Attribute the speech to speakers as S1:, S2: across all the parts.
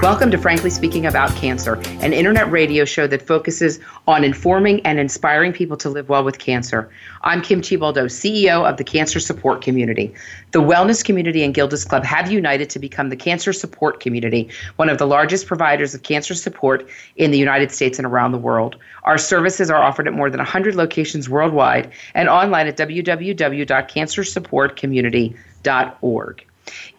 S1: Welcome to Frankly Speaking About Cancer, an internet radio show that focuses on informing and inspiring people to live well with cancer. I'm Kim Thiboldeaux, CEO of the Cancer Support Community. The wellness community and Gilda's Club have united to become the Cancer Support Community, one of the largest providers of cancer support in the United States and around the world. Our services are offered at more than 100 locations worldwide and online at www.cancersupportcommunity.org.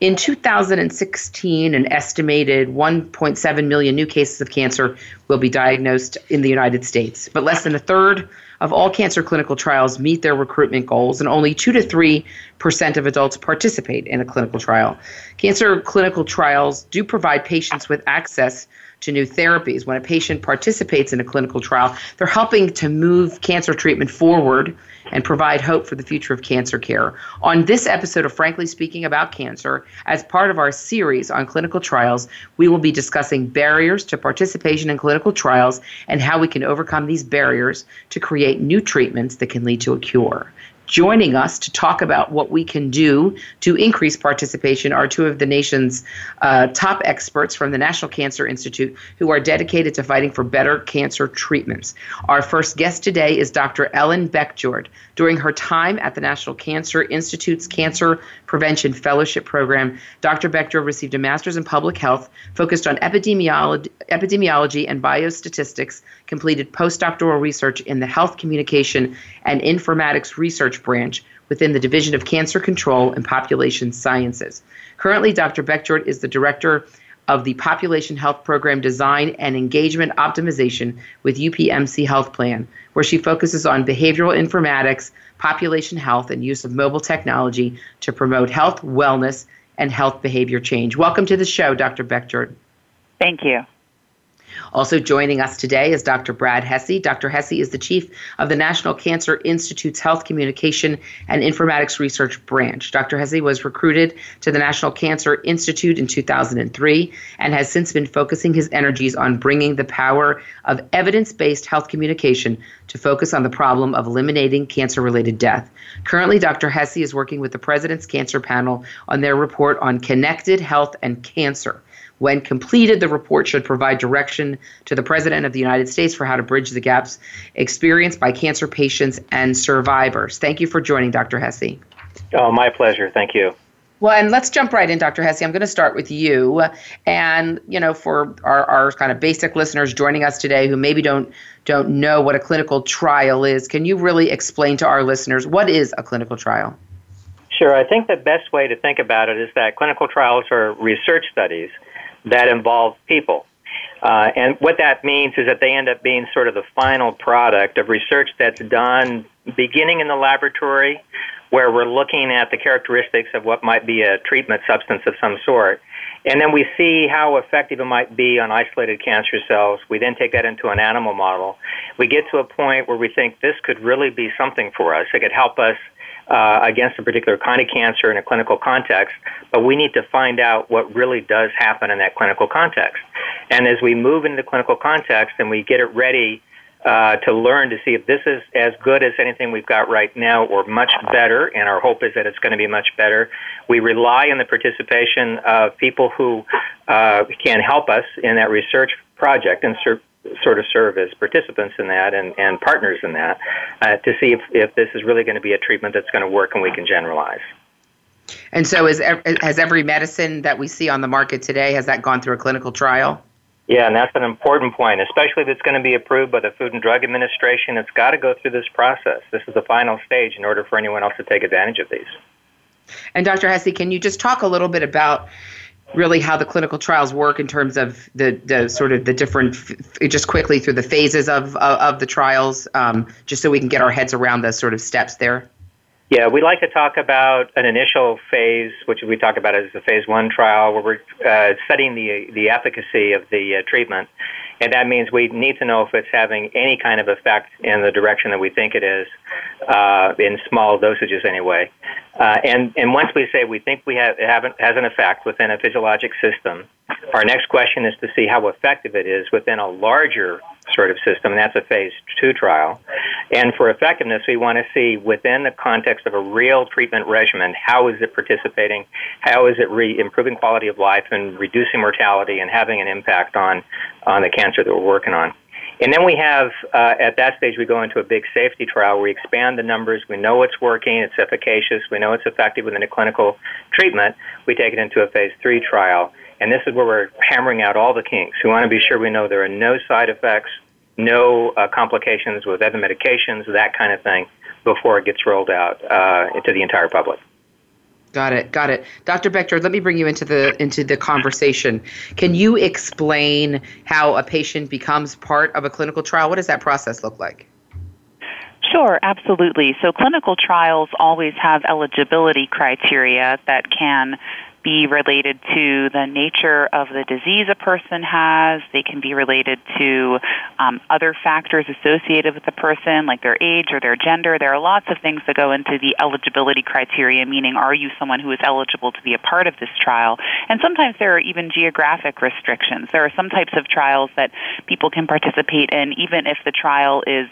S1: In 2016, an estimated 1.7 million new cases of cancer will be diagnosed in the United States, but less than a third of all cancer clinical trials meet their recruitment goals, and only 2 to 3 percent of adults participate in a clinical trial. Cancer clinical trials do provide patients with access to new therapies. When a patient participates in a clinical trial, they're helping to move cancer treatment forward and provide hope for the future of cancer care. On this episode of Frankly Speaking About Cancer, as part of our series on clinical trials, we will be discussing barriers to participation in clinical trials and how we can overcome these barriers to create new treatments that can lead to a cure. Joining us to talk about what we can do to increase participation are two of the nation's uh, top experts from the National Cancer Institute who are dedicated to fighting for better cancer treatments. Our first guest today is Dr. Ellen Beckjord. During her time at the National Cancer Institute's Cancer Prevention Fellowship Program, Dr. Beckjord received a master's in public health focused on epidemiology, epidemiology and biostatistics, completed postdoctoral research in the health communication and informatics research branch within the Division of Cancer Control and Population Sciences. Currently, Dr. Beckjord is the director of the Population Health Program Design and Engagement Optimization with UPMC Health Plan, where she focuses on behavioral informatics, population health, and use of mobile technology to promote health, wellness, and health behavior change. Welcome to the show, Dr. Beckjord.
S2: Thank you.
S1: Also joining us today is Dr. Brad Hesse. Dr. Hesse is the chief of the National Cancer Institute's Health Communication and Informatics Research Branch. Dr. Hesse was recruited to the National Cancer Institute in 2003 and has since been focusing his energies on bringing the power of evidence based health communication to focus on the problem of eliminating cancer related death. Currently, Dr. Hesse is working with the President's Cancer Panel on their report on connected health and cancer. When completed, the report should provide direction to the President of the United States for how to bridge the gaps experienced by cancer patients and survivors. Thank you for joining, Dr. Hesse.
S3: Oh, my pleasure. Thank you.
S1: Well, and let's jump right in, Dr. Hesse. I'm going to start with you. And, you know, for our, our kind of basic listeners joining us today who maybe don't don't know what a clinical trial is, can you really explain to our listeners what is a clinical trial?
S3: Sure. I think the best way to think about it is that clinical trials are research studies that involve people. Uh, and what that means is that they end up being sort of the final product of research that's done beginning in the laboratory, where we're looking at the characteristics of what might be a treatment substance of some sort. And then we see how effective it might be on isolated cancer cells. We then take that into an animal model. We get to a point where we think this could really be something for us. It could help us uh, against a particular kind of cancer in a clinical context, but we need to find out what really does happen in that clinical context. And as we move into the clinical context and we get it ready uh, to learn to see if this is as good as anything we've got right now or much better, and our hope is that it's going to be much better. We rely on the participation of people who uh, can help us in that research project and sort of serve as participants in that and, and partners in that uh, to see if, if this is really going to be a treatment that's going to work and we can generalize.
S1: And so, is has every medicine that we see on the market today has that gone through a clinical trial?
S3: Yeah, and that's an important point, especially if it's going to be approved by the Food and Drug Administration. It's got to go through this process. This is the final stage in order for anyone else to take advantage of these.
S1: And Dr. Hesse, can you just talk a little bit about really how the clinical trials work in terms of the, the sort of the different, just quickly through the phases of, of, the trials, um, just so we can get our heads around the sort of steps there?
S3: Yeah, we like to talk about an initial phase, which we talk about as the phase one trial, where we're uh, studying the the efficacy of the uh, treatment, and that means we need to know if it's having any kind of effect in the direction that we think it is, uh, in small dosages anyway. Uh, and and once we say we think we have it have, has an effect within a physiologic system, our next question is to see how effective it is within a larger sort of system, and that's a phase two trial. And for effectiveness, we want to see within the context of a real treatment regimen, how is it participating? How is it re- improving quality of life and reducing mortality and having an impact on, on the cancer that we're working on? And then we have, uh, at that stage, we go into a big safety trial we expand the numbers. We know it's working, it's efficacious, we know it's effective within a clinical treatment. We take it into a phase three trial. And this is where we're hammering out all the kinks. We want to be sure we know there are no side effects, no uh, complications with other medications, that kind of thing, before it gets rolled out uh, into the entire public.
S1: Got it. Got it. Dr. Beckjord, let me bring you into the into the conversation. Can you explain how a patient becomes part of a clinical trial? What does that process look like?
S2: Sure, absolutely. So clinical trials always have eligibility criteria that can be related to the nature of the disease a person has. They can be related to um, other factors associated with the person, like their age or their gender. There are lots of things that go into the eligibility criteria, meaning are you someone who is eligible to be a part of this trial? And sometimes there are even geographic restrictions. There are some types of trials that people can participate in, even if the trial is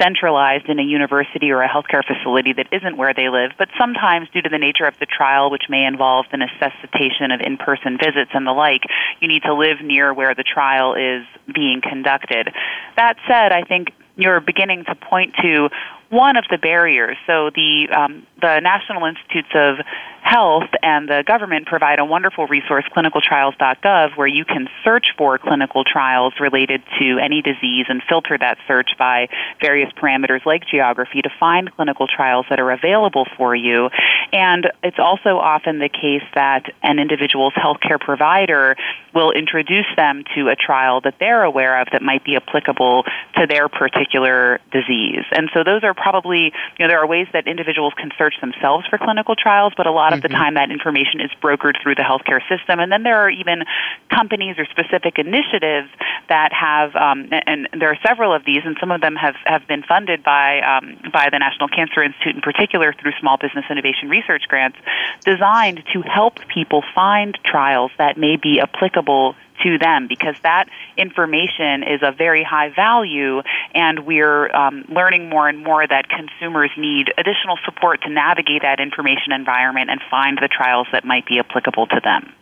S2: centralized in a university or a healthcare facility that isn't where they live, but sometimes due to the nature of the trial, which may involve the necessitation of in person visits and the like, you need to live near where the trial is being conducted. That said, I think you're beginning to point to one of the barriers. So the um, the National Institutes of Health and the government provide a wonderful resource, clinicaltrials.gov, where you can search for clinical trials related to any disease and filter that search by various parameters like geography to find clinical trials that are available for you. And it's also often the case that an individual's healthcare provider will introduce them to a trial that they're aware of that might be applicable to their particular disease. And so those are probably, you know, there are ways that individuals can search themselves for clinical trials, but a lot of mm-hmm. the time that information is brokered through the healthcare system. And then there are even companies or specific initiatives that have, um, and there are several of these, and some of them have, have been funded by, um, by the National Cancer Institute in particular through Small Business Innovation Research Grants, designed to help people find trials that may be applicable to them because that information is of very high value and we're um, learning more and more that consumers need additional support to navigate that information environment and find the trials that might be applicable to them.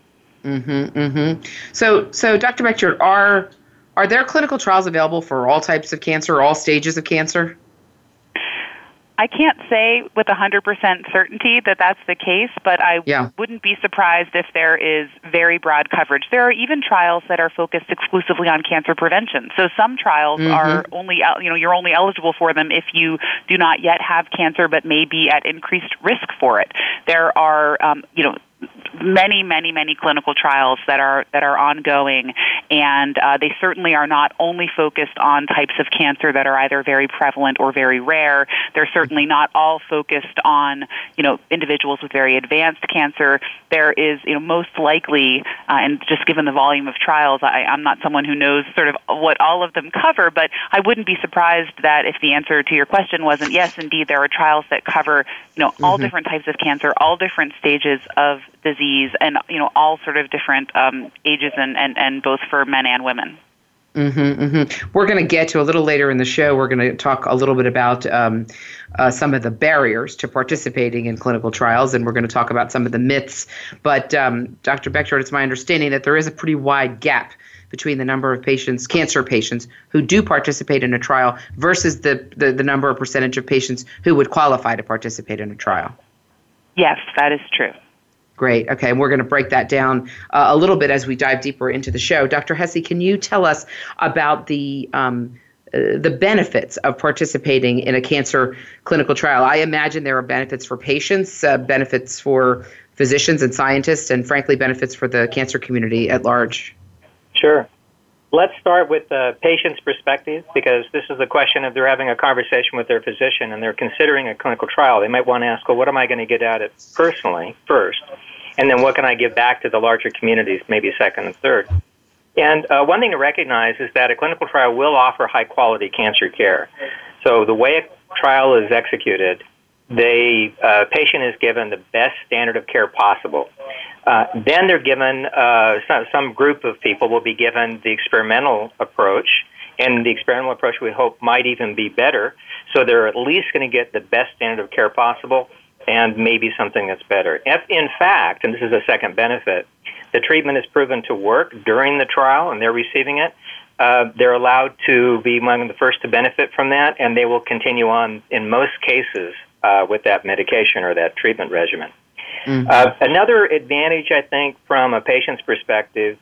S1: Mm-hmm, mm-hmm. So, so Dr. Beckjord, are are there clinical trials available for all types of cancer, all stages of cancer?
S2: I can't say with 100% certainty that that's the case, but I yeah. wouldn't be surprised if there is very broad coverage. There are even trials that are focused exclusively on cancer prevention. So some trials mm-hmm. are only, you know, you're only eligible for them if you do not yet have cancer but may be at increased risk for it. There are, um, you know, many, many, many clinical trials that are that are ongoing, and uh, they certainly are not only focused on types of cancer that are either very prevalent or very rare. They're certainly not all focused on you know individuals with very advanced cancer. There is you know most likely, uh, and just given the volume of trials, I, I'm not someone who knows sort of what all of them cover, but I wouldn't be surprised that if the answer to your question wasn't yes, indeed there are trials that cover you know all mm-hmm. different types of cancer, all different stages of disease, and you know all sort of different um, ages and, and, and both for men and women.
S1: Mm-hmm, mm-hmm. We're going to get to a little later in the show. We're going to talk a little bit about um, uh, some of the barriers to participating in clinical trials, and we're going to talk about some of the myths. But um, Dr. Beckjord, it's my understanding that there is a pretty wide gap between the number of patients, cancer patients, who do participate in a trial versus the, the, the number or percentage of patients who would qualify to participate in a trial.
S2: Yes, that is true.
S1: Great. Okay, and we're going to break that down uh, a little bit as we dive deeper into the show. Dr. Hesse, can you tell us about the um, uh, the benefits of participating in a cancer clinical trial? I imagine there are benefits for patients, uh, benefits for physicians and scientists, and frankly, benefits for the cancer community at large.
S3: Sure. Let's start with the patient's perspective because this is the question if they're having a conversation with their physician and they're considering a clinical trial. They might want to ask, well, what am I going to get out of it personally first? And then what can I give back to the larger communities, maybe second and third? And uh, one thing to recognize is that a clinical trial will offer high quality cancer care. So the way a trial is executed, the uh, patient is given the best standard of care possible. Uh, then they're given, uh, some, some group of people will be given the experimental approach, and the experimental approach we hope might even be better. So they're at least going to get the best standard of care possible and maybe something that's better. If, in fact, and this is a second benefit, the treatment is proven to work during the trial and they're receiving it, uh, they're allowed to be among the first to benefit from that, and they will continue on in most cases uh, with that medication or that treatment regimen. Mm-hmm. Uh, another advantage, I think, from a patient's perspective,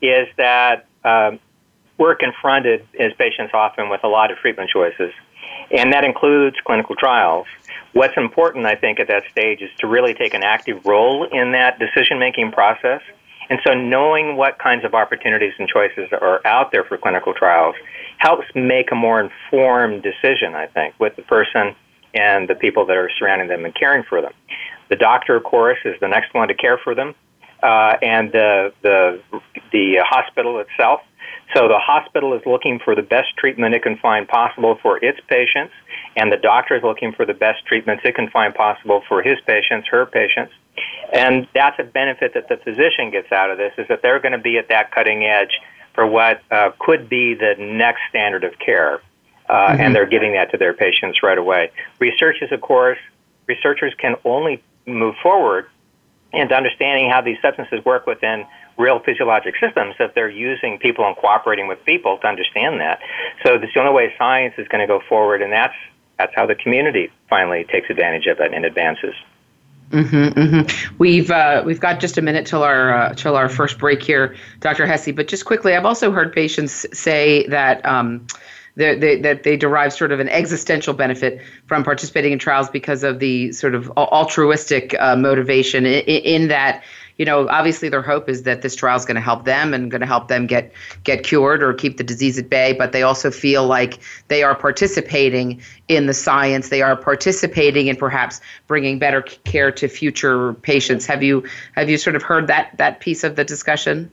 S3: is that um, we're confronted as patients often with a lot of treatment choices, and that includes clinical trials. What's important, I think, at that stage is to really take an active role in that decision making process. And so, knowing what kinds of opportunities and choices are out there for clinical trials helps make a more informed decision, I think, with the person and the people that are surrounding them and caring for them. The doctor, of course, is the next one to care for them, uh, and the, the, the hospital itself. So the hospital is looking for the best treatment it can find possible for its patients, and the doctor is looking for the best treatments it can find possible for his patients, her patients. And that's a benefit that the physician gets out of this is that they're going to be at that cutting edge for what uh, could be the next standard of care. Uh, mm-hmm. And they're giving that to their patients right away. Researchers, of course, researchers can only move forward into understanding how these substances work within real physiologic systems if they're using people and cooperating with people to understand that. So this is the only way science is going to go forward, and that's that's how the community finally takes advantage of it and advances.
S1: Mm-hmm, mm-hmm. We've uh, we've got just a minute till our uh, till our first break here, Dr. Hesse. But just quickly, I've also heard patients say that. Um, they, that they derive sort of an existential benefit from participating in trials because of the sort of altruistic uh, motivation in, in, that you know obviously their hope is that this trial is going to help them and going to help them get get cured or keep the disease at bay but they also feel like they are participating in the science they are participating in perhaps bringing better care to future patients have you have you sort of heard that that piece of the discussion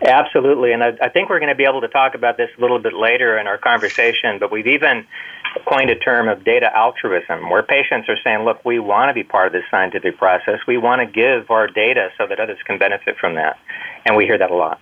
S3: Absolutely, and I, I think we're going to be able to talk about this a little bit later in our conversation. But we've even coined a term of data altruism, where patients are saying, "Look, we want to be part of this scientific process. We want to give our data so that others can benefit from that," and we hear that a lot.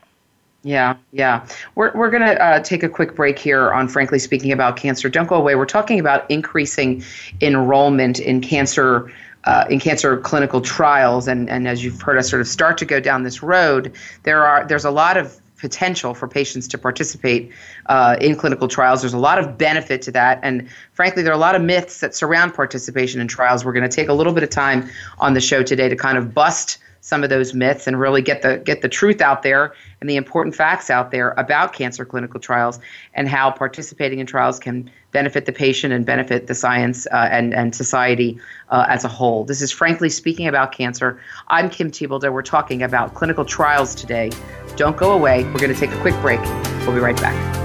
S1: Yeah, yeah. We're, we're going to uh, take a quick break here on Frankly Speaking About Cancer. Don't go away. We're talking about increasing enrollment in cancer uh, in cancer clinical trials, and, and as you've heard us sort of start to go down this road, there are there's a lot of potential for patients to participate uh, in clinical trials. There's a lot of benefit to that, and frankly, there are a lot of myths that surround participation in trials. We're going to take a little bit of time on the show today to kind of bust some of those myths and really get the get the truth out there and the important facts out there about cancer clinical trials and how participating in trials can benefit the patient and benefit the science uh, and and society uh, as a whole. This is frankly speaking about cancer. I'm Kim Thiboldeaux. We're talking about clinical trials today. Don't go away. We're going to take a quick break. We'll be right back.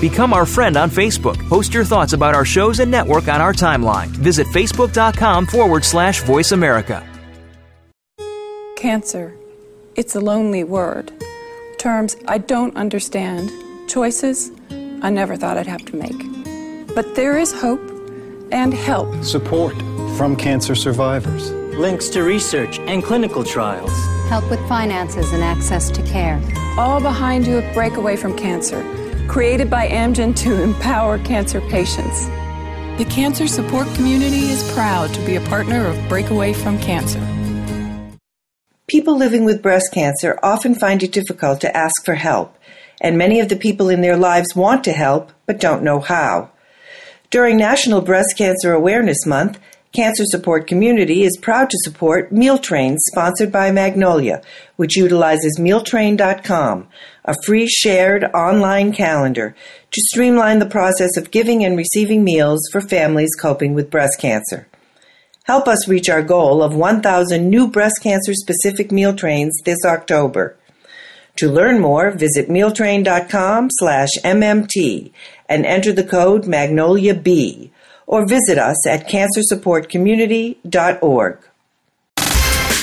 S4: Become our friend on Facebook. Post your thoughts about our shows and network on our timeline. Visit facebook.com forward slash voice America.
S5: Cancer. It's a lonely word. Terms I don't understand. Choices I never thought I'd have to make. But there is hope and help.
S6: Support from cancer survivors.
S7: Links to research and clinical trials.
S8: Help with finances and access to care.
S5: All behind you at Breakaway from Cancer created by Amgen to empower cancer patients.
S9: The cancer support community is proud to be a partner of Breakaway from Cancer.
S10: People living with breast cancer often find it difficult to ask for help, and many of the people in their lives want to help but don't know how. During National Breast Cancer Awareness Month, Cancer Support Community is proud to support Meal Train sponsored by Magnolia, which utilizes mealtrain.com, a free shared online calendar to streamline the process of giving and receiving meals for families coping with breast cancer. Help us reach our goal of 1,000 new breast cancer specific meal trains this October. To learn more, visit mealtrain.com slash MMT and enter the code MagnoliaB or visit us at cancersupportcommunity.org.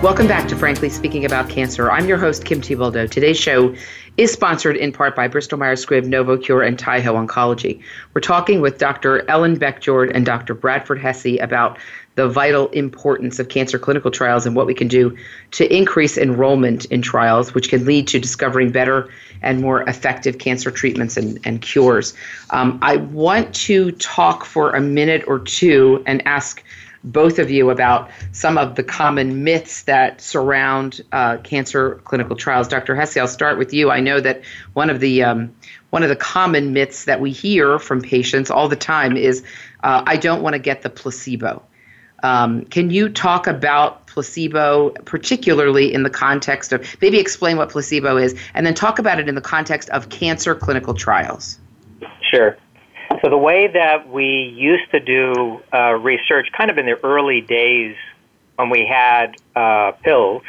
S1: Welcome back to Frankly Speaking About Cancer. I'm your host, Kim Thiboldeaux. Today's show is sponsored in part by Bristol Myers Squibb, NovoCure, and Taiho Oncology. We're talking with Dr. Ellen Beckjord and Dr. Bradford Hesse about the vital importance of cancer clinical trials and what we can do to increase enrollment in trials, which can lead to discovering better and more effective cancer treatments and, and cures. Um, I want to talk for a minute or two and ask both of you about some of the common myths that surround uh, cancer clinical trials. Dr. Hesse, I'll start with you. I know that one of the um, one of the common myths that we hear from patients all the time is, uh, "I don't want to get the placebo." Um, can you talk about placebo, particularly in the context of maybe explain what placebo is, and then talk about it in the context of cancer clinical trials?
S3: Sure. So the way that we used to do uh, research, kind of in the early days when we had uh, pills,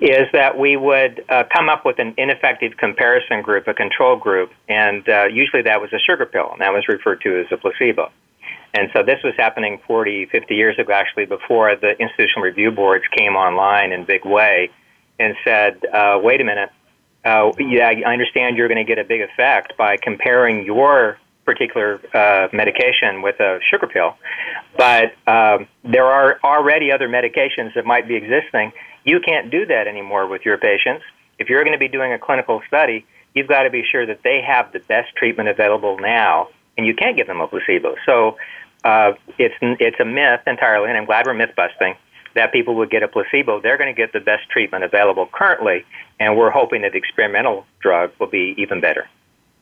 S3: is that we would uh, come up with an ineffective comparison group, a control group, and uh, usually that was a sugar pill, and that was referred to as a placebo. And so this was happening 40, 50 years ago, actually, before the institutional review boards came online in big way and said, uh, wait a minute, uh, yeah, I understand you're going to get a big effect by comparing your particular uh, medication with a sugar pill, but um, there are already other medications that might be existing. You can't do that anymore with your patients. If you're going to be doing a clinical study, you've got to be sure that they have the best treatment available now, and you can't give them a placebo. So uh, it's it's a myth entirely, and I'm glad we're myth busting that people would get a placebo. They're going to get the best treatment available currently, and we're hoping that the experimental drug will be even better.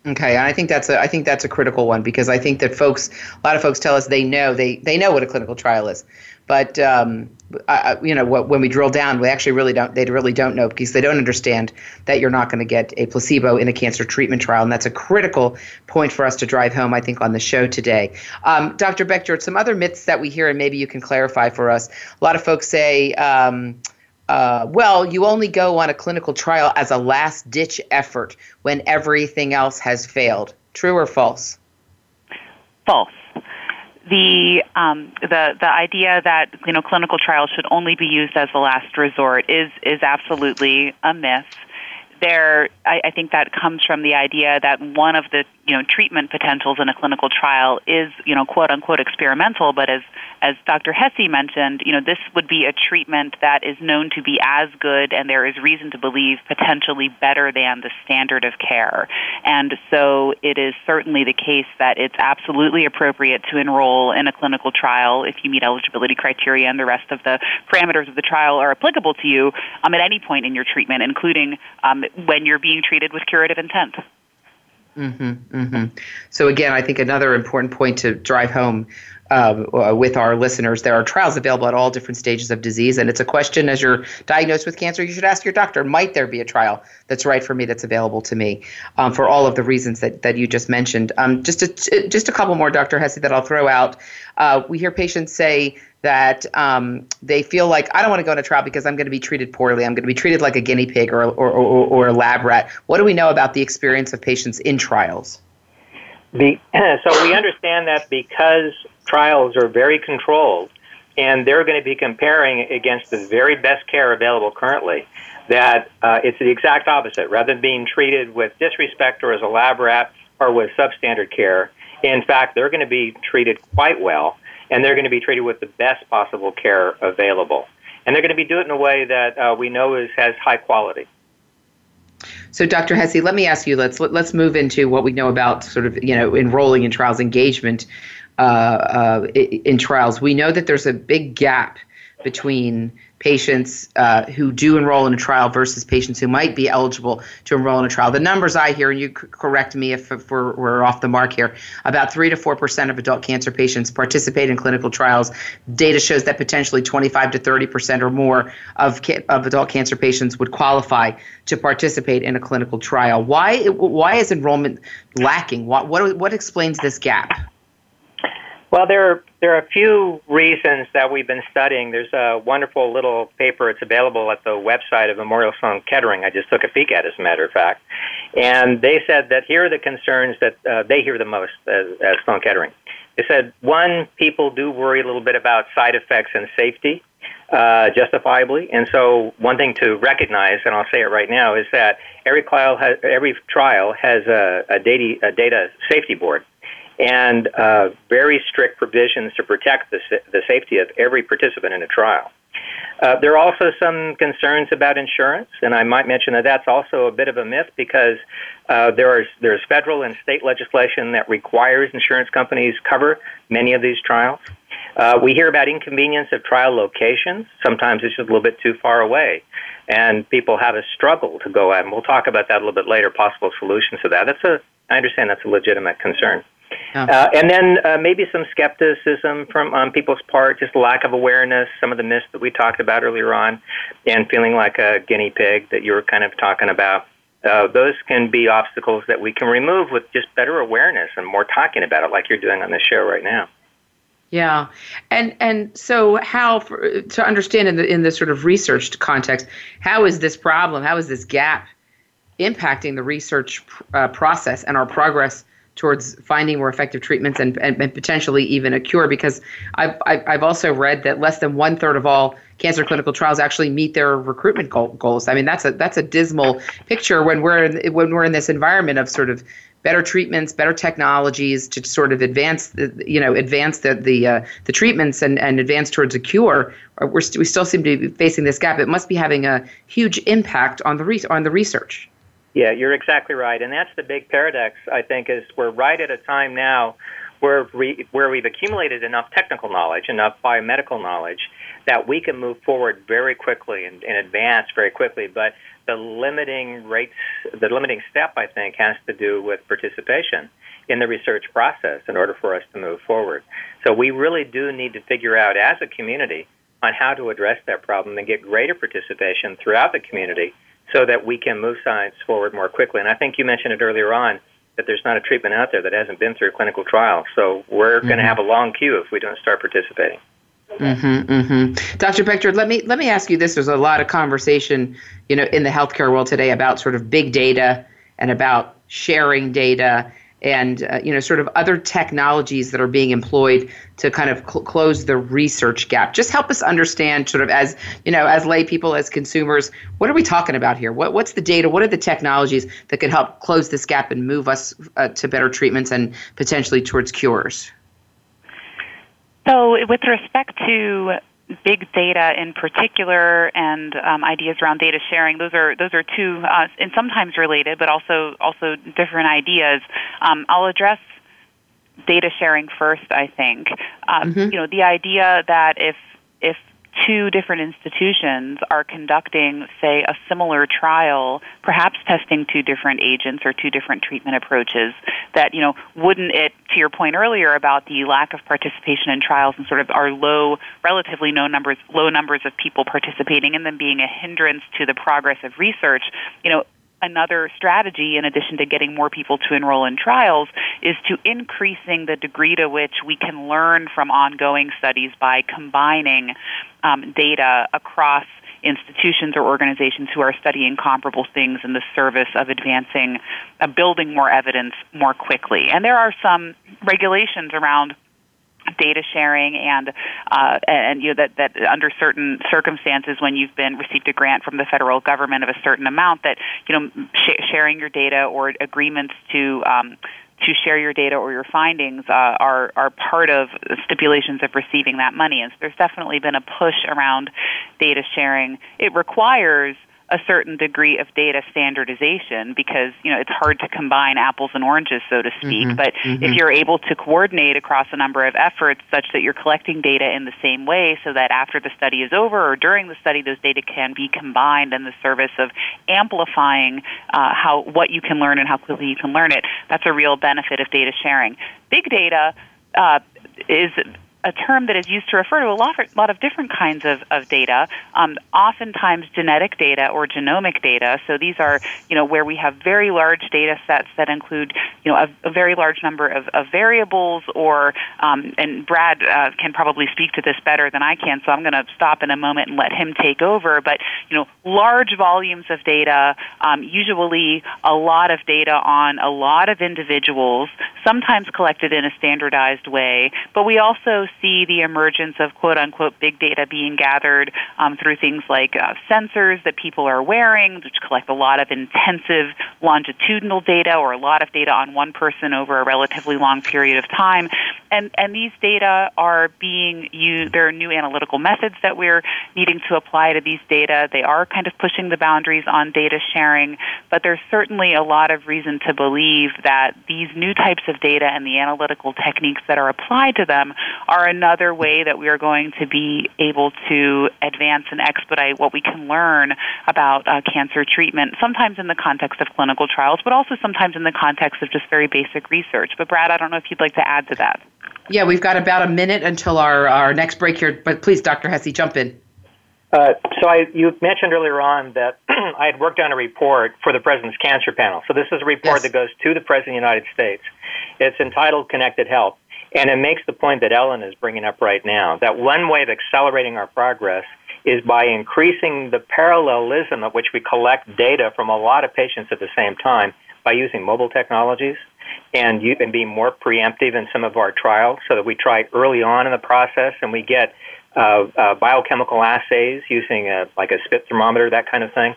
S1: Okay, and I think that's a I think that's a critical one because I think that folks a lot of folks tell us they know they they know what a clinical trial is, but um, I, you know what, when we drill down, we actually really don't they really don't know because they don't understand that you're not going to get a placebo in a cancer treatment trial, and that's a critical point for us to drive home. I think on the show today, um, Dr. Beckjord, some other myths that we hear, and maybe you can clarify for us. A lot of folks say. Um, uh, well, you only go on a clinical trial as a last ditch effort when everything else has failed. True or false?
S2: False. The um, the the idea that you know clinical trials should only be used as a last resort is is absolutely a myth there, I, I think that comes from the idea that one of the you know treatment potentials in a clinical trial is you know quote unquote experimental, but as as Dr. Hesse mentioned, you know this would be a treatment that is known to be as good, and there is reason to believe potentially better than the standard of care. And so it is certainly the case that it's absolutely appropriate to enroll in a clinical trial if you meet eligibility criteria and the rest of the parameters of the trial are applicable to you um, at any point in your treatment, including um, when you're being treated with curative intent.
S1: Mm-hmm, mm-hmm. So again, I think another important point to drive home uh, uh, with our listeners. There are trials available at all different stages of disease, and it's a question as you're diagnosed with cancer, you should ask your doctor: Might there be a trial that's right for me, that's available to me, um, for all of the reasons that, that you just mentioned? Um, just a, just a couple more, Dr. Hesse, that I'll throw out. Uh, we hear patients say that um, they feel like I don't want to go on a trial because I'm going to be treated poorly. I'm going to be treated like a guinea pig or, or, or, or a lab rat. What do we know about the experience of patients in trials?
S3: The, so we understand that because trials are very controlled and they're going to be comparing against the very best care available currently, that uh, it's the exact opposite. Rather than being treated with disrespect or as a lab rat or with substandard care, in fact, they're going to be treated quite well and they're going to be treated with the best possible care available. And they're going to be doing it in a way that uh, we know is, has high quality.
S1: So, Dr. Hesse, let me ask you. Let's let's move into what we know about sort of you know enrolling in trials, engagement uh, uh, in trials. We know that there's a big gap between patients uh, who do enroll in a trial versus patients who might be eligible to enroll in a trial. The numbers I hear, and you correct me if, if we're, we're, off the mark here, about 3 to 4% of adult cancer patients participate in clinical trials. Data shows that potentially 25 to 30% or more of, of adult cancer patients would qualify to participate in a clinical trial. Why, why is enrollment lacking? What, what, what explains this gap?
S3: Well, there are, there are a few reasons that we've been studying. There's a wonderful little paper. It's available at the website of Memorial Sloan Kettering. I just took a peek at, it, as a matter of fact. And they said that here are the concerns that uh, they hear the most as, as Sloan Kettering. They said, one, people do worry a little bit about side effects and safety, uh, justifiably. And so, one thing to recognize, and I'll say it right now, is that every trial has, every trial has a, a, data, a data safety board and uh, very strict provisions to protect the, the safety of every participant in a trial. Uh, there are also some concerns about insurance, and I might mention that that's also a bit of a myth because uh, there is there's federal and state legislation that requires insurance companies cover many of these trials. Uh, we hear about inconvenience of trial locations. Sometimes it's just a little bit too far away, and people have a struggle to go. And we'll talk about that a little bit later. Possible solutions to that. That's a I understand that's a legitimate concern. Uh, and then uh, maybe some skepticism from on people's part, just lack of awareness, some of the myths that we talked about earlier on, and feeling like a guinea pig that you were kind of talking about. Uh, those can be obstacles that we can remove with just better awareness and more talking about it, like you're doing on this show right now.
S1: Yeah, and and so how for, to understand in the in the sort of research context, how is this problem, how is this gap impacting the research uh, process and our progress towards finding more effective treatments and, and, and potentially even a cure because I've, I've also read that less than one third of all cancer clinical trials actually meet their recruitment goal, goals. I mean that's a that's a dismal picture when we're in, when we're in this environment of sort of better treatments, better technologies to sort of advance the, you know advance the the uh, the treatments and, and advance towards a cure. We're st- we still seem to be facing this gap. It must be having a huge impact on the re- on the research.
S3: Yeah, you're exactly right, and that's the big paradox. I think is we're right at a time now where we, where we've accumulated enough technical knowledge, enough biomedical knowledge that we can move forward very quickly and, and advance very quickly. But the limiting rates, the limiting step, I think, has to do with participation in the research process in order for us to move forward. So we really do need to figure out as a community on how to address that problem and get greater participation throughout the community so that we can move science forward more quickly. And I think you mentioned it earlier on that there's not a treatment out there that hasn't been through clinical trials. So we're mm-hmm. going to have a long queue if we don't start participating.
S1: Mm-hmm, mm-hmm. Dr. Beckjord, let me let me ask you this. There's a lot of conversation, you know, in the healthcare world today about sort of big data and about sharing data and uh, you know sort of other technologies that are being employed to kind of cl- close the research gap. Just help us understand sort of as you know as lay people as consumers what are we talking about here? What, what's the data? What are the technologies that can help close this gap and move us uh, to better treatments and potentially towards cures?
S2: So with respect to big data in particular and um, ideas around data sharing. Those are those are two uh, and sometimes related, but also also different ideas. Um, I'll address data sharing first. I think um, mm-hmm. you know the idea that if if two different institutions are conducting, say, a similar trial, perhaps testing two different agents or two different treatment approaches, that, you know, wouldn't it, to your point earlier about the lack of participation in trials and sort of our low, relatively low numbers, low numbers of people participating in them being a hindrance to the progress of research, you know, another strategy, in addition to getting more people to enroll in trials, is to increasing the degree to which we can learn from ongoing studies by combining um, data across institutions or organizations who are studying comparable things in the service of advancing, uh, building more evidence more quickly. And there are some regulations around data sharing and uh, and you know that that under certain circumstances when you've been received a grant from the federal government of a certain amount that you know sh- sharing your data or agreements to um, to share your data or your findings uh, are are part of stipulations of receiving that money. And so there's definitely been a push around data sharing. It requires a certain degree of data standardization because you know it's hard to combine apples and oranges so to speak mm-hmm. but mm-hmm. if you're able to coordinate across a number of efforts such that you're collecting data in the same way so that after the study is over or during the study those data can be combined in the service of amplifying uh, how what you can learn and how quickly you can learn it that's a real benefit of data sharing big data uh, is a term that is used to refer to a lot, lot of different kinds of, of data, um, oftentimes genetic data or genomic data. So these are, you know, where we have very large data sets that include, you know, a, a very large number of, of variables or, um, and Brad uh, can probably speak to this better than I can, so I'm going to stop in a moment and let him take over. But, you know, large volumes of data, um, usually a lot of data on a lot of individuals, sometimes collected in a standardized way, but we also see the emergence of quote unquote big data being gathered um, through things like uh, sensors that people are wearing, which collect a lot of intensive longitudinal data or a lot of data on one person over a relatively long period of time. And, and these data are being used, there are new analytical methods that we're needing to apply to these data. They are kind of pushing the boundaries on data sharing, but there's certainly a lot of reason to believe that these new types of data and the analytical techniques that are applied to them are are another way that we are going to be able to advance and expedite what we can learn about uh, cancer treatment, sometimes in the context of clinical trials, but also sometimes in the context of just very basic research. But, Brad, I don't know if you'd like to add to that.
S1: Yeah, we've got about a minute until our, our next break here, but please, Dr. Hesse, jump in.
S3: Uh, so I, you mentioned earlier on that I had worked on a report for the President's Cancer Panel. So this is a report yes. that goes to the President of the United States. It's entitled Connected Health. And it makes the point that Ellen is bringing up right now that one way of accelerating our progress is by increasing the parallelism at which we collect data from a lot of patients at the same time by using mobile technologies and, you, and being more preemptive in some of our trials so that we try early on in the process and we get uh, uh, biochemical assays using a, like a spit thermometer, that kind of thing.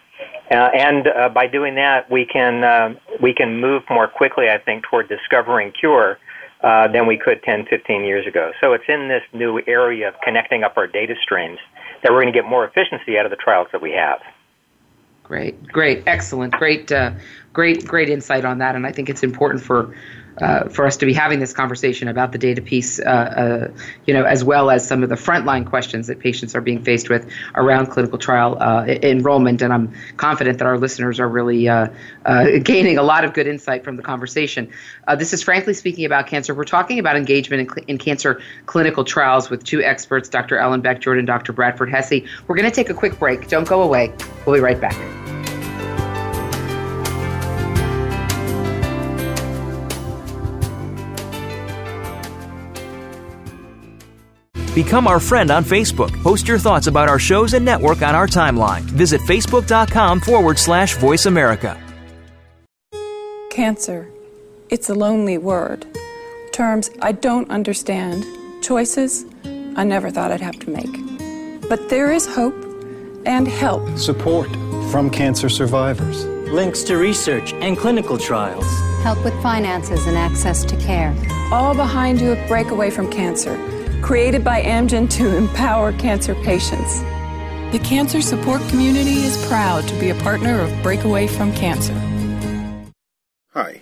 S3: Uh, and uh, by doing that, we can, uh, we can move more quickly, I think, toward discovering cure uh, than we could 10, 15 years ago. So it's in this new area of connecting up our data streams that we're going to get more efficiency out of the trials that we have.
S1: Great, great, excellent, great, uh, great, great insight on that, and I think it's important for uh, for us to be having this conversation about the data piece, uh, uh, you know, as well as some of the frontline questions that patients are being faced with around clinical trial uh, enrollment. And I'm confident that our listeners are really uh, uh, gaining a lot of good insight from the conversation. this is frankly speaking about cancer. We're talking about engagement in, cl- in cancer clinical trials with two experts, Dr. Ellen Beck Jordan, and Dr. Bradford Hesse. We're going to take a quick break. Don't go away. We'll be right back.
S4: Become our friend on Facebook. Post your thoughts about our shows and network on our timeline. Visit facebook.com forward slash voice America.
S5: Cancer. It's a lonely word. Terms I don't understand. Choices I never thought I'd have to make. But there is hope and help.
S6: Support from cancer survivors.
S7: Links to research and clinical trials.
S8: Help with finances and access to care.
S5: All behind you at Breakaway from Cancer created by Amgen to empower cancer patients.
S9: The cancer support community is proud to be a partner of Breakaway from Cancer.
S11: Hi,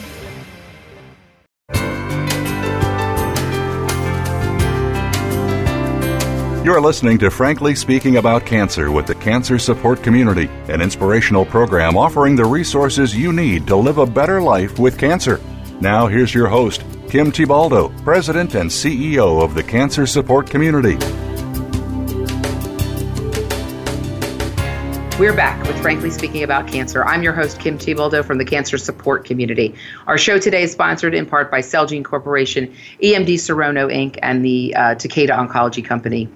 S12: You're listening to Frankly Speaking About Cancer with the Cancer Support Community, an inspirational program offering the resources you need to live a better life with cancer. Now, here's your host, Kim Thiboldeaux, President and CEO of the Cancer Support Community.
S1: We're back with Frankly Speaking About Cancer. I'm your host, Kim Thiboldeaux from the Cancer Support Community. Our show today is sponsored in part by Celgene Corporation, EMD Serono Inc., and the uh, Takeda Oncology Company.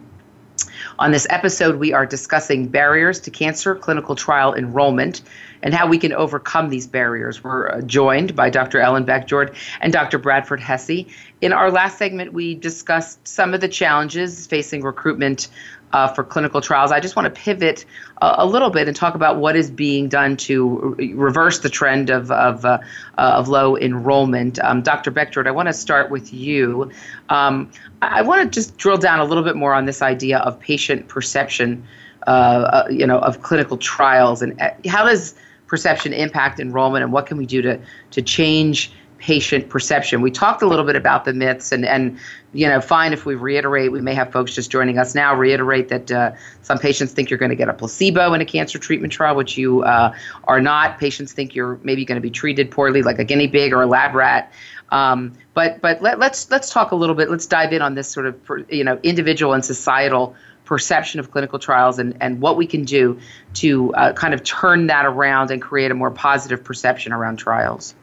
S1: On this episode, we are discussing barriers to cancer clinical trial enrollment and how we can overcome these barriers. We're uh, joined by Dr. Ellen Beckjord and Dr. Bradford Hesse. In our last segment, we discussed some of the challenges facing recruitment uh, for clinical trials. I just want to pivot a, a, little bit and talk about what is being done to re- reverse the trend of of, uh, uh, of low enrollment. Um, Dr. Beckjord, I want to start with you. Um, I, I want to just drill down a little bit more on this idea of patient perception, uh, uh, you know, of clinical trials, and uh, how does perception impact enrollment, and what can we do to to change patient perception. We talked a little bit about the myths, and and you know, fine if we reiterate. We may have folks just joining us now reiterate that uh, some patients think you're going to get a placebo in a cancer treatment trial, which you uh, are not. Patients think you're maybe going to be treated poorly, like a guinea pig or a lab rat. Um, but but let, let's let's talk a little bit. Let's dive in on this sort of you know individual and societal perception of clinical trials and, and what we can do to uh, kind of turn that around and create a more positive perception around trials.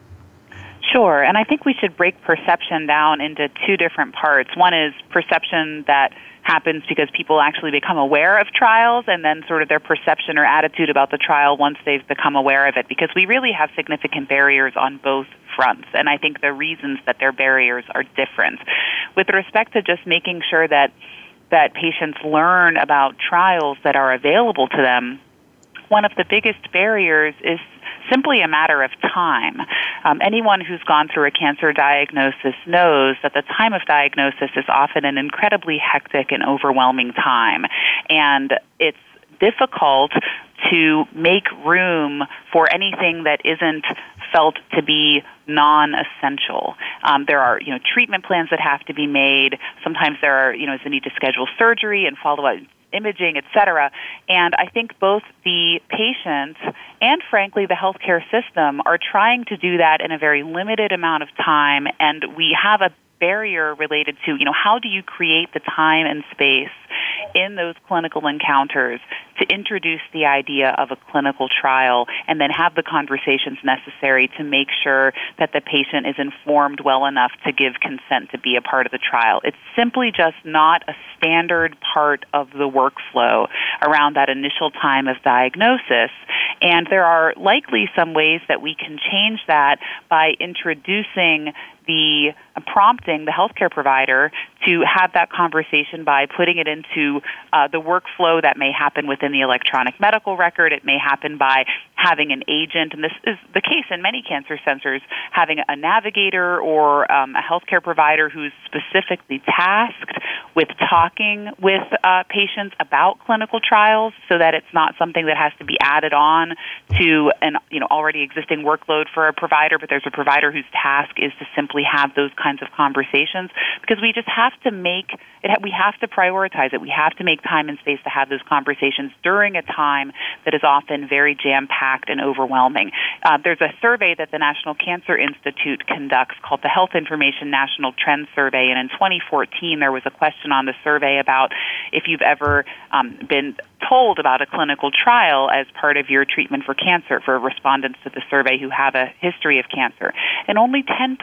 S2: Sure, and I think we should break perception down into two different parts. One is perception that happens because people actually become aware of trials and then sort of their perception or attitude about the trial once they've become aware of it because we really have significant barriers on both fronts and I think the reasons that their barriers are different. With respect to just making sure that that patients learn about trials that are available to them, one of the biggest barriers is simply a matter of time. Um, anyone who's gone through a cancer diagnosis knows that the time of diagnosis is often an incredibly hectic and overwhelming time. And it's difficult to make room for anything that isn't felt to be non-essential. Um, there are, you know, treatment plans that have to be made. Sometimes there are, you know, is the need to schedule surgery and follow up imaging, et cetera. And I think both the patients and, frankly, the healthcare system are trying to do that in a very limited amount of time. And we have a barrier related to, you know, how do you create the time and space in those clinical encounters to introduce the idea of a clinical trial and then have the conversations necessary to make sure that the patient is informed well enough to give consent to be a part of the trial. It's simply just not a standard part of the workflow around that initial time of diagnosis. And there are likely some ways that we can change that by introducing the prompting the healthcare provider to have that conversation by putting it into uh, the workflow that may happen within the electronic medical record. It may happen by having an agent, and this is the case in many cancer centers, having a navigator or um, a healthcare provider who's specifically tasked with talking with uh, patients about clinical trials, so that it's not something that has to be added on to an you know already existing workload for a provider, but there's a provider whose task is to simply have those kinds of conversations because we just have to make it. We have to prioritize it. We have to make time and space to have those conversations during a time that is often very jam packed and overwhelming. uh, there's a survey that the National Cancer Institute conducts called the Health Information National Trend Survey, and in 2014 there was a question on the survey about if you've ever um, been told about a clinical trial as part of your treatment for cancer for respondents to the survey who have a history of cancer. And only 10%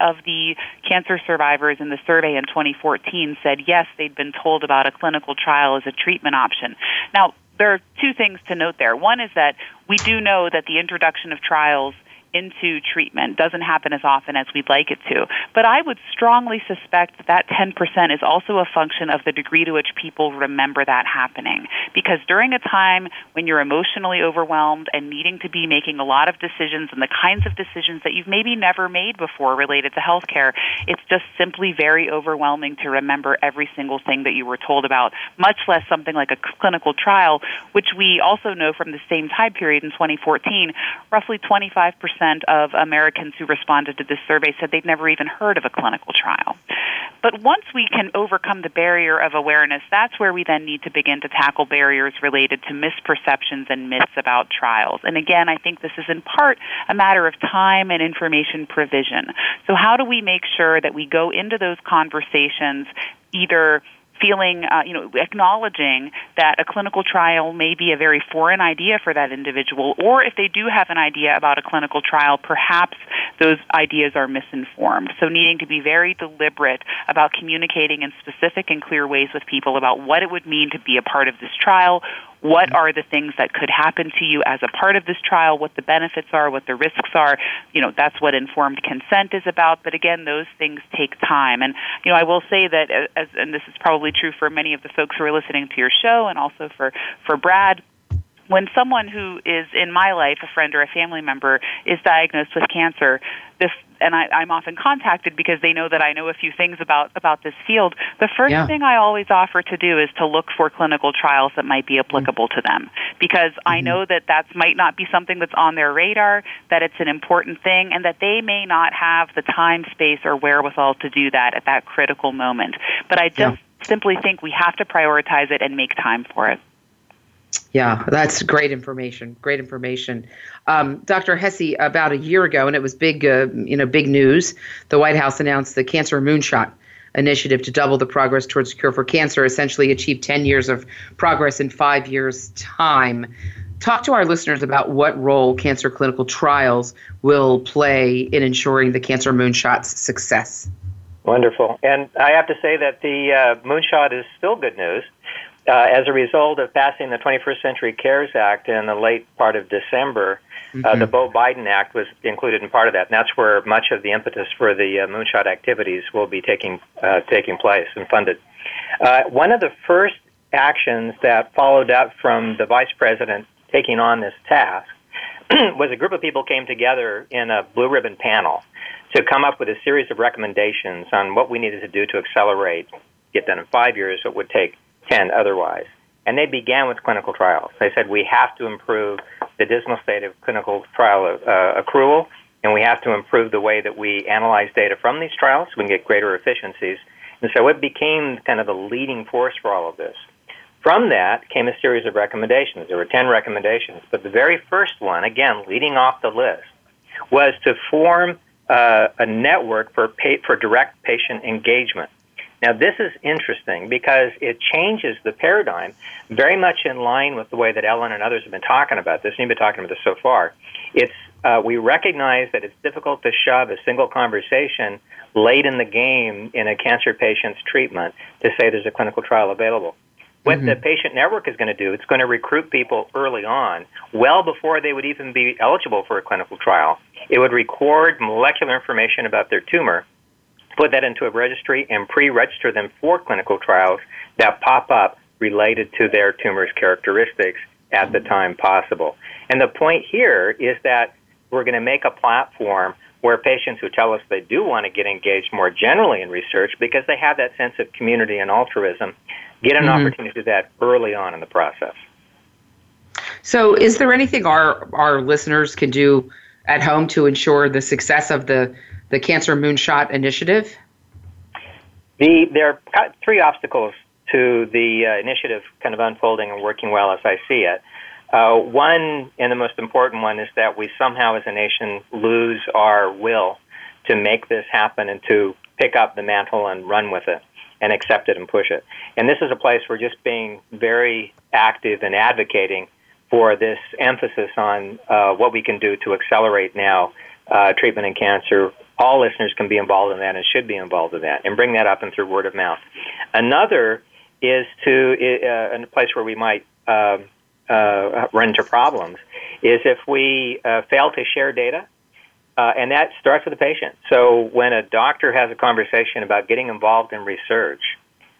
S2: of the cancer survivors in the survey in 2014 said yes, they'd been told about a clinical trial as a treatment option. Now, there are two things to note there. One is that we do know that the introduction of trials into treatment doesn't happen as often as we'd like it to. But I would strongly suspect that that 10% is also a function of the degree to which people remember that happening. Because during a time when you're emotionally overwhelmed and needing to be making a lot of decisions and the kinds of decisions that you've maybe never made before related to healthcare, it's just simply very overwhelming to remember every single thing that you were told about, much less something like a clinical trial, which we also know from the same time period in 2014, roughly 25% of Americans who responded to this survey said they'd never even heard of a clinical trial. But once we can overcome the barrier of awareness, that's where we then need to begin to tackle barriers related to misperceptions and myths about trials. And again, I think this is in part a matter of time and information provision. So, how do we make sure that we go into those conversations either feeling, uh, you know, acknowledging that a clinical trial may be a very foreign idea for that individual, or if they do have an idea about a clinical trial, perhaps those ideas are misinformed. So, needing to be very deliberate about communicating in specific and clear ways with people about what it would mean to be a part of this trial, what are the things that could happen to you as a part of this trial, what the benefits are, what the risks are. You know, that's what informed consent is about. But again, those things take time. And, you know, I will say that, uh, as, and this is probably true for many of the folks who are listening to your show and also for, for Brad, when someone who is in my life, a friend or a family member, is diagnosed with cancer, this and I, I'm often contacted because they know that I know a few things about about this field. The first yeah. thing I always offer to do is to look for clinical trials that might be applicable mm-hmm. to them because mm-hmm. I know that that might not be something that's on their radar, that it's an important thing, and that they may not have the time, space, or wherewithal to do that at that critical moment. But I just yeah. simply think we have to prioritize it and make time for it.
S1: Yeah, that's great information. Great information. Um, Dr. Hesse, about a year ago, and it was big, uh, you know, big news. The White House announced the Cancer Moonshot initiative to double the progress towards a cure for cancer, essentially achieve 10 years of progress in five years' time. Talk to our listeners about what role cancer clinical trials will play in ensuring the Cancer Moonshot's success.
S3: Wonderful. And I have to say that the uh, moonshot is still good news uh, as a result of passing the 21st Century Cures Act in the late part of December, mm-hmm. uh, the mm-hmm. Biden Act was included in part of that, and that's where much of the impetus for the uh, moonshot activities will be taking uh, taking place and funded. Uh, one of the first actions that followed up from the vice president taking on this task was a group of people came together in a blue ribbon panel to come up with a series of recommendations on what we needed to do to accelerate, get done in five years, what would take 10 otherwise. And they began with clinical trials. They said we have to improve the dismal state of clinical trial uh, accrual, and we have to improve the way that we analyze data from these trials so we can get greater efficiencies. And so it became kind of the leading force for all of this. From that came a series of recommendations. There were 10 recommendations, but the very first one, again, leading off the list, was to form uh, a network for, for direct patient engagement. Now, this is interesting because it changes the paradigm very much in line with the way that Ellen and others have been talking about this, and you've been talking about this so far. It's, uh, we recognize that it's difficult to shove a single conversation late in the game in a cancer patient's treatment to say there's a clinical trial available. What mm-hmm. the patient network is going to do, it's going to recruit people early on, well before they would even be eligible for a clinical trial. It would record molecular information about their tumor put that into a registry and pre-register them for clinical trials that pop up related to their tumor's characteristics at the time possible. And the point here is that we're going to make a platform where patients who tell us they do want to get engaged more generally in research because they have that sense of community and altruism get an mm-hmm. opportunity to do that early on in the process.
S1: So, is there anything our our listeners can do at home to ensure the success of the the Cancer Moonshot Initiative?
S3: The, there are three obstacles to the uh, initiative kind of unfolding and working well as I see it. Uh, one, and the most important one, is that we somehow as a nation lose our will to make this happen and to pick up the mantle and run with it and accept it and push it. And this is a place where just being very active and advocating for this emphasis on uh, what we can do to accelerate now uh, treatment in cancer. All listeners can be involved in that and should be involved in that and bring that up and through word of mouth. Another is to, uh, a place where we might uh, uh, run into problems, is if we uh, fail to share data uh, and that starts with the patient. So when a doctor has a conversation about getting involved in research,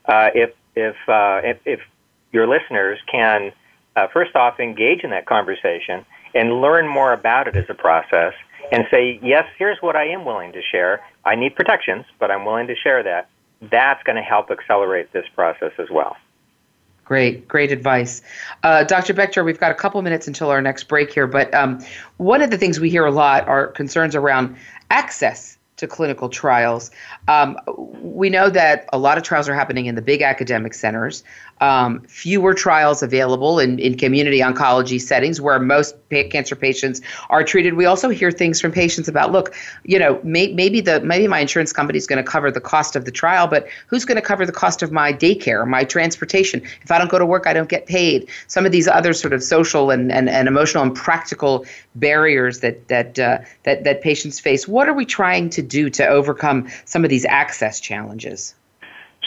S3: uh, if if, if, if your listeners can uh, first off engage in that conversation and learn more about it as a process, and say yes, here's what I am willing to share. I need protections, but I'm willing to share that. That's going to help accelerate this process as well.
S1: Great, great advice. Uh, Dr. Beckjord, we've got a couple minutes until our next break here, but um, one of the things we hear a lot are concerns around access to clinical trials. Um, we know that a lot of trials are happening in the big academic centers um, fewer trials available in, in community oncology settings where most pa- cancer patients are treated. We also hear things from patients about, look, you know, may, maybe the maybe my insurance company is going to cover the cost of the trial, but who's going to cover the cost of my daycare, my transportation? If I don't go to work, I don't get paid. Some of these other sort of social and, and, and emotional and practical barriers that that uh, that that patients face. What are we trying to do to overcome some of these access challenges?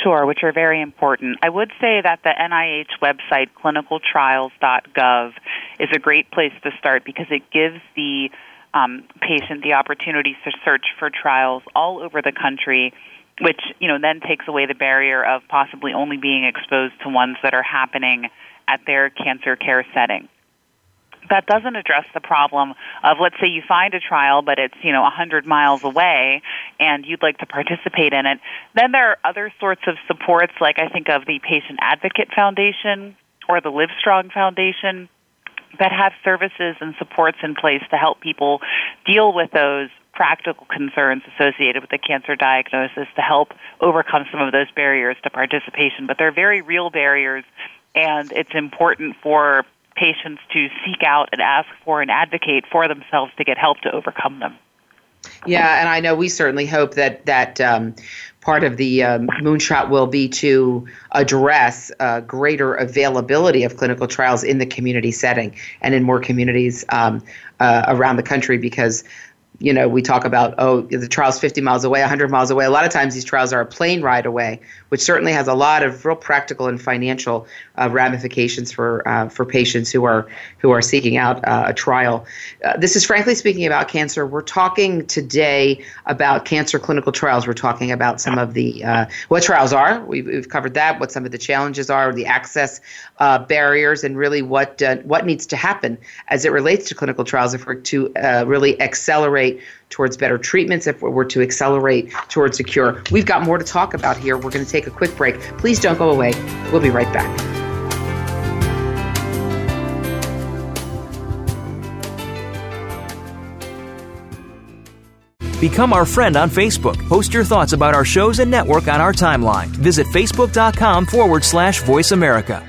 S2: Sure, which are very important. I would say that the NIH website, clinicaltrials.gov, is a great place to start because it gives the um, patient the opportunity to search for trials all over the country, which you know then takes away the barrier of possibly only being exposed to ones that are happening at their cancer care setting that doesn't address the problem of let's say you find a trial but it's you know a 100 miles away and you'd like to participate in it then there are other sorts of supports like i think of the patient advocate foundation or the livestrong foundation that have services and supports in place to help people deal with those practical concerns associated with the cancer diagnosis to help overcome some of those barriers to participation. But they're very real barriers and it's important for patients to seek out and ask for and advocate for themselves to get help to overcome them.
S1: Yeah, and I know we certainly hope that that um, part of the um, moonshot will be to address uh, greater availability of clinical trials in the community setting and in more communities um, uh, around the country because you know, we talk about, oh, the trial's 50 miles away, 100 miles away. A lot of times these trials are a plane ride away, which certainly has a lot of real practical and financial uh, ramifications for uh, for patients who are who are seeking out uh, a trial. Uh, this is frankly speaking about cancer. We're talking today about cancer clinical trials. We're talking about some of the uh, what trials are. We've, we've, covered that. What some of the challenges are, the access uh, barriers, and really what what needs to happen as it relates to clinical trials if we're to really accelerate towards better treatments, if we're to accelerate towards a cure. We've got more to talk about here. We're going to take a quick break. Please don't go away. We'll be right back.
S4: Become our friend on Facebook. Post your thoughts about our shows and network on our timeline. Visit facebook.com forward slash voice America.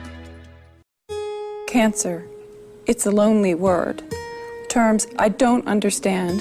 S5: Cancer. It's a lonely word. Terms I don't understand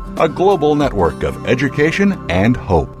S12: a global network of education and hope.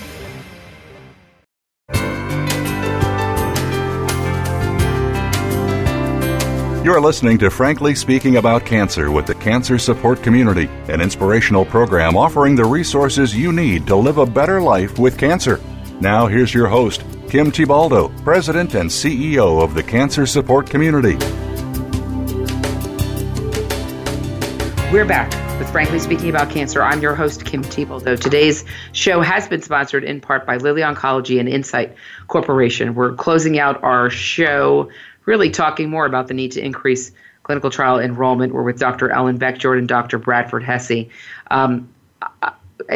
S12: You're listening to Frankly Speaking About Cancer with the Cancer Support Community, an inspirational program offering the resources you need to live a better life with cancer. Now, here's your host, Kim Thiboldeaux, President and CEO of the Cancer Support Community.
S1: We're back with Frankly Speaking About Cancer. I'm your host, Kim Thiboldeaux. Today's show has been sponsored in part by Lilly Oncology and Incyte Corporation. We're closing out our show really talking more about the need to increase clinical trial enrollment. We're with Dr. Ellen Beckjord and Dr. Bradford Hesse. Um,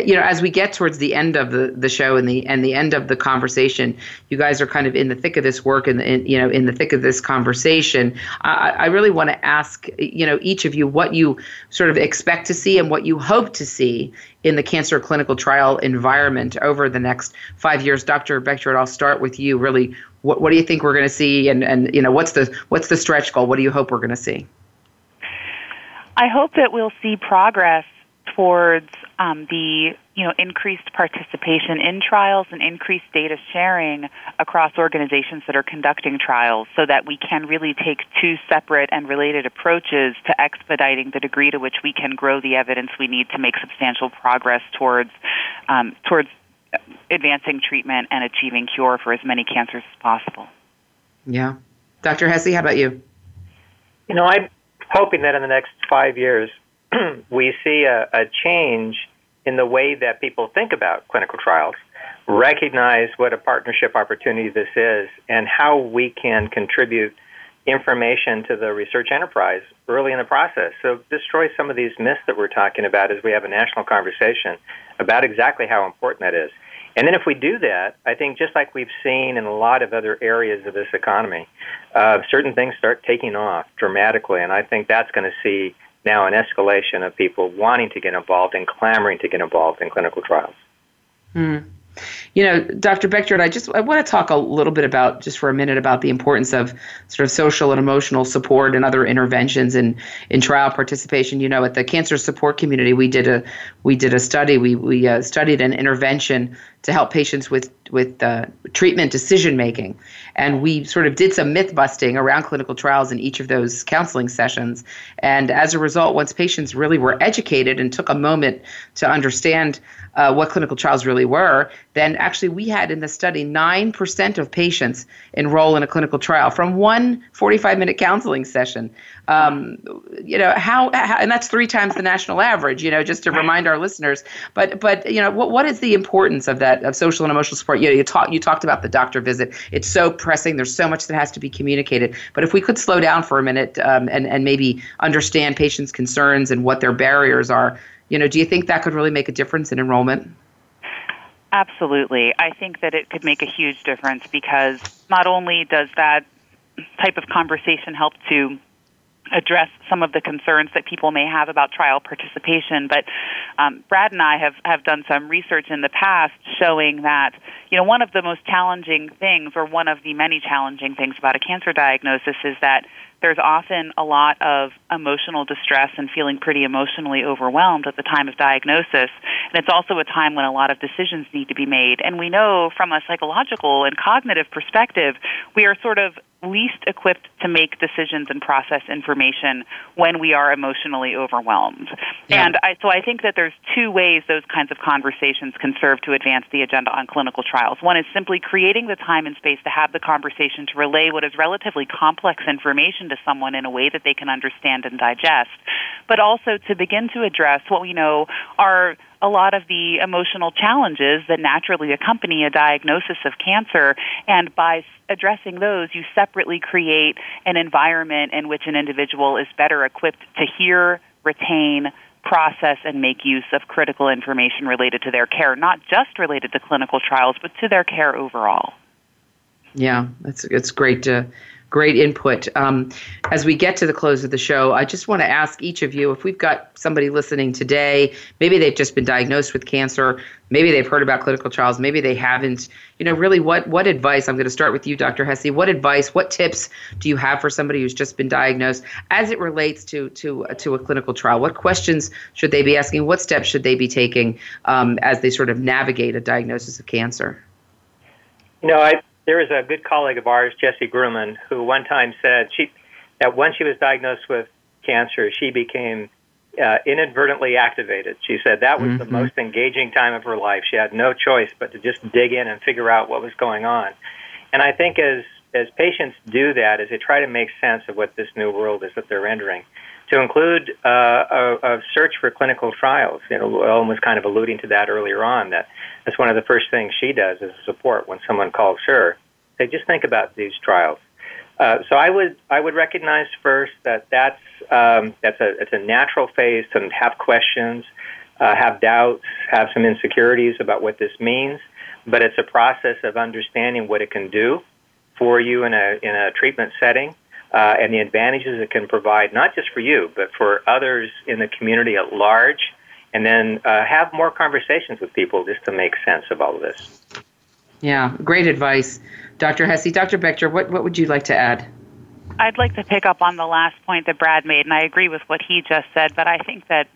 S1: you know, as we get towards the end of the, the show and the and the end of the conversation, you guys are kind of in the thick of this work and in, you know in the thick of this conversation. I, I really want to ask you know each of you what you sort of expect to see and what you hope to see in the cancer clinical trial environment over the next five years. Dr. Beckjord, I'll start with you. Really, what, what do you think we're going to see, and and you know what's the what's the stretch goal? What do you hope we're going to see?
S2: I hope that we'll see progress towards um, the you know increased participation in trials and increased data sharing across organizations that are conducting trials, so that we can really take two separate and related approaches to expediting the degree to which we can grow the evidence we need to make substantial progress towards um, towards advancing treatment and achieving cure for as many cancers as possible.
S1: Yeah. Dr. Hesse, how about you?
S3: You know, I'm hoping that in the next five years we see a, a change in the way that people think about clinical trials, recognize what a partnership opportunity this is, and how we can contribute information to the research enterprise early in the process. So destroy some of these myths that we're talking about as we have a national conversation about exactly how important that is. And then if we do that, I think just like we've seen in a lot of other areas of this economy, uh, certain things start taking off dramatically. And I think that's going to see now an escalation of people wanting to get involved and clamoring to get involved in clinical trials.
S1: Hmm. You know, Dr. Beckjord, I just I want to talk a little bit about just for a minute about the importance of sort of social and emotional support and other interventions in in trial participation. You know, at the cancer support community, we did a we did a study. We we uh, studied an intervention to help patients with with uh, treatment decision making, and we sort of did some myth busting around clinical trials in each of those counseling sessions. And as a result, once patients really were educated and took a moment to understand uh, what clinical trials really were, then actually we had in the study 9% of patients enroll in a clinical trial from one 45 minute counseling session. Um, you know, how, how, and that's three times the national average, you know, just to remind our listeners. But, but you know, what, what is the importance of that, of social and emotional support? You know, you, talk, you talked about the doctor visit. It's so pressing. There's so much that has to be communicated. But if we could slow down for a minute um, and, and maybe understand patients' concerns and what their barriers are, you know, do you think that could really make a difference in enrollment?
S2: Absolutely. I think that it could make a huge difference because not only does that type of conversation help to address some of the concerns that people may have about trial participation. But um, Brad and I have, have done some research in the past showing that, you know, one of the most challenging things, or one of the many challenging things about a cancer diagnosis is that there's often a lot of emotional distress and feeling pretty emotionally overwhelmed at the time of diagnosis. And it's also a time when a lot of decisions need to be made. And we know from a psychological and cognitive perspective, we are sort of least equipped to make decisions and process information when we are emotionally overwhelmed. Yeah. And I, so I think that there's two ways those kinds of conversations can serve to advance the agenda on clinical trials. One is simply creating the time and space to have the conversation to relay what is relatively complex information to someone in a way that they can understand and digest, but also to begin to address what we know are a lot of the emotional challenges that naturally accompany a diagnosis of cancer. And by addressing those, you separately create an environment in which an individual is better equipped to hear, retain, process and make use of critical information related to their care, not just related to clinical trials, but to their care overall.
S1: Yeah, it's it's great to great input. Um, as we get to the close of the show, I just want to ask each of you if we've got somebody listening today, maybe they've just been diagnosed with cancer, maybe they've heard about clinical trials, maybe they haven't. You know, really, what what advice? I'm going to start with you, Dr. Hesse. What advice? What tips do you have for somebody who's just been diagnosed as it relates to to to a clinical trial? What questions should they be asking? What steps should they be taking um, as they sort of navigate a diagnosis of cancer?
S3: You know, I there is a good colleague of ours, Jessie Gruman, who one time said she that when she was diagnosed with cancer, she became uh, inadvertently activated. She said that was mm-hmm. the most engaging time of her life. She had no choice but to just dig in and figure out what was going on. And I think as as patients do that, as they try to make sense of what this new world is that they're entering, to include uh, a, a search for clinical trials. You know, Ellen was kind of alluding to that earlier on. That that's one of the first things she does as support when someone calls her. They just think about these trials. Uh, so I would I would recognize first that that's um, that's a it's a natural phase to have questions, uh, have doubts, have some insecurities about what this means, but it's a process of understanding what it can do for you in a in a treatment setting uh, and the advantages it can provide, not just for you, but for others in the community at large, and then uh, have more conversations with people just to make sense of all of this.
S1: Yeah, great advice, Dr. Hesse. Dr. Beckjord, what, what would you like to add?
S2: I'd like to pick up on the last point that Brad made, and I agree with what he just said, but I think that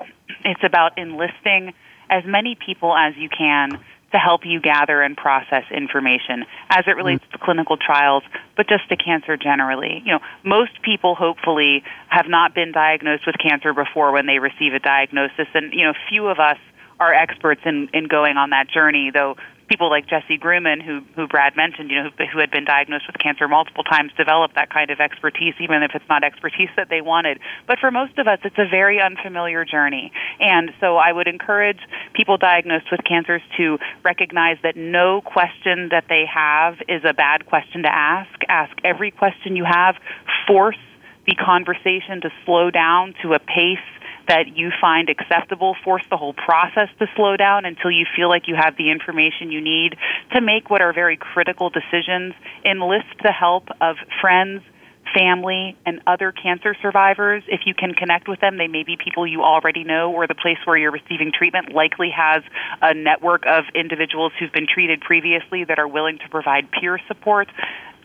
S2: it's about enlisting as many people as you can to help you gather and process information as it relates mm-hmm. to clinical trials, but just to cancer generally. You know, most people hopefully have not been diagnosed with cancer before when they receive a diagnosis, and you know, few of us are experts in, in going on that journey, though people like Jessie Gruman, who who Brad mentioned, you know, who, who had been diagnosed with cancer multiple times, developed that kind of expertise, even if it's not expertise that they wanted. But for most of us, it's a very unfamiliar journey, and so I would encourage people diagnosed with cancers to recognize that no question that they have is a bad question to ask. Ask every question you have. Force the conversation to slow down to a pace that you find acceptable. Force the whole process to slow down until you feel like you have the information you need to make what are very critical decisions. Enlist the help of friends, family, and other cancer survivors. If you can connect with them, they may be people you already know, or the place where you're receiving treatment likely has a network of individuals who've been treated previously that are willing to provide peer support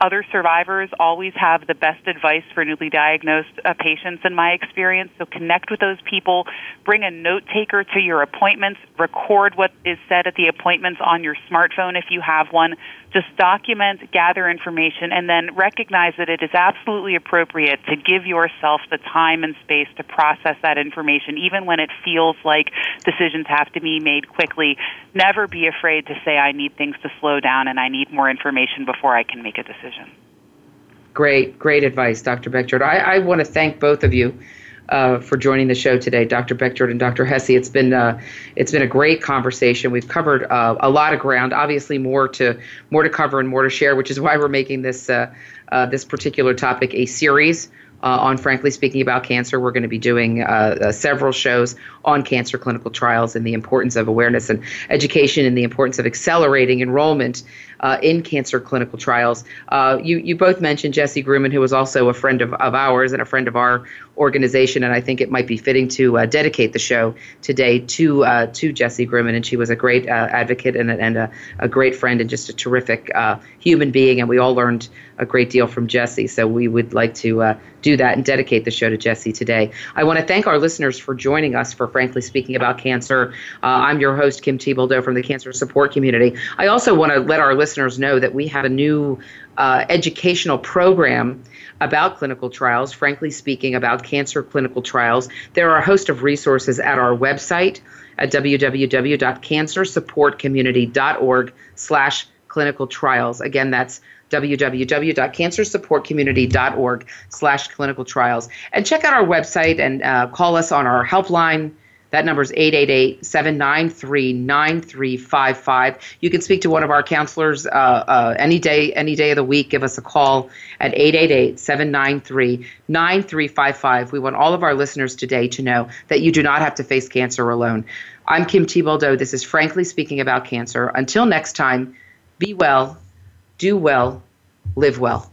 S2: other survivors always have the best advice for newly diagnosed uh, patients in my experience. So connect with those people bring a note taker to your appointments record what is said at the appointments on your smartphone if you have one. Just document gather information and then recognize that it is absolutely appropriate to give yourself the time and space to process that information even when it feels like decisions have to be made quickly never be afraid to say i need things to slow down and i need more information before i can make a decision.
S1: Great, great advice, Dr. Beckjord. I, I want to thank both of you uh, for joining the show today, Dr. Beckjord and Dr. Hesse. It's been uh, it's been a great conversation. We've covered uh, a lot of ground. Obviously, more to more to cover and more to share, which is why we're making this uh, uh, this particular topic a series uh, on Frankly Speaking About Cancer. We're going to be doing uh, uh, several shows on cancer clinical trials and the importance of awareness and education and the importance of accelerating enrollment uh, in cancer clinical trials. Uh, you, you both mentioned Jessie Gruman, who was also a friend of, of ours and a friend of our organization, and I think it might be fitting to uh, dedicate the show today to uh, to Jessie Gruman, and she was a great uh, advocate and, and a, a, great friend and just a terrific uh, human being, and we all learned a great deal from Jessie. So we would like to do that and dedicate the show to Jessie today. I want to thank our listeners for joining us for Frankly Speaking About Cancer. I'm your host, Kim Thiboldeaux from the Cancer Support Community. I also want to let our listeners know that we have a new uh, educational program about clinical trials, frankly speaking, about cancer clinical trials. There are a host of resources at our website at www.cancersupportcommunity.org slash clinical trials. Again, that's www.cancersupportcommunity.org slash clinical trials. And check out our website and uh, call us on our helpline. That number is 888-793-9355. You can speak to one of our counselors uh, uh, any day, any day of the week. Give us a call at 888-793-9355. We want all of our listeners today to know that you do not have to face cancer alone. I'm Kim Thiboldeaux. This is Frankly Speaking About Cancer. Until next time, be well, do well, live well.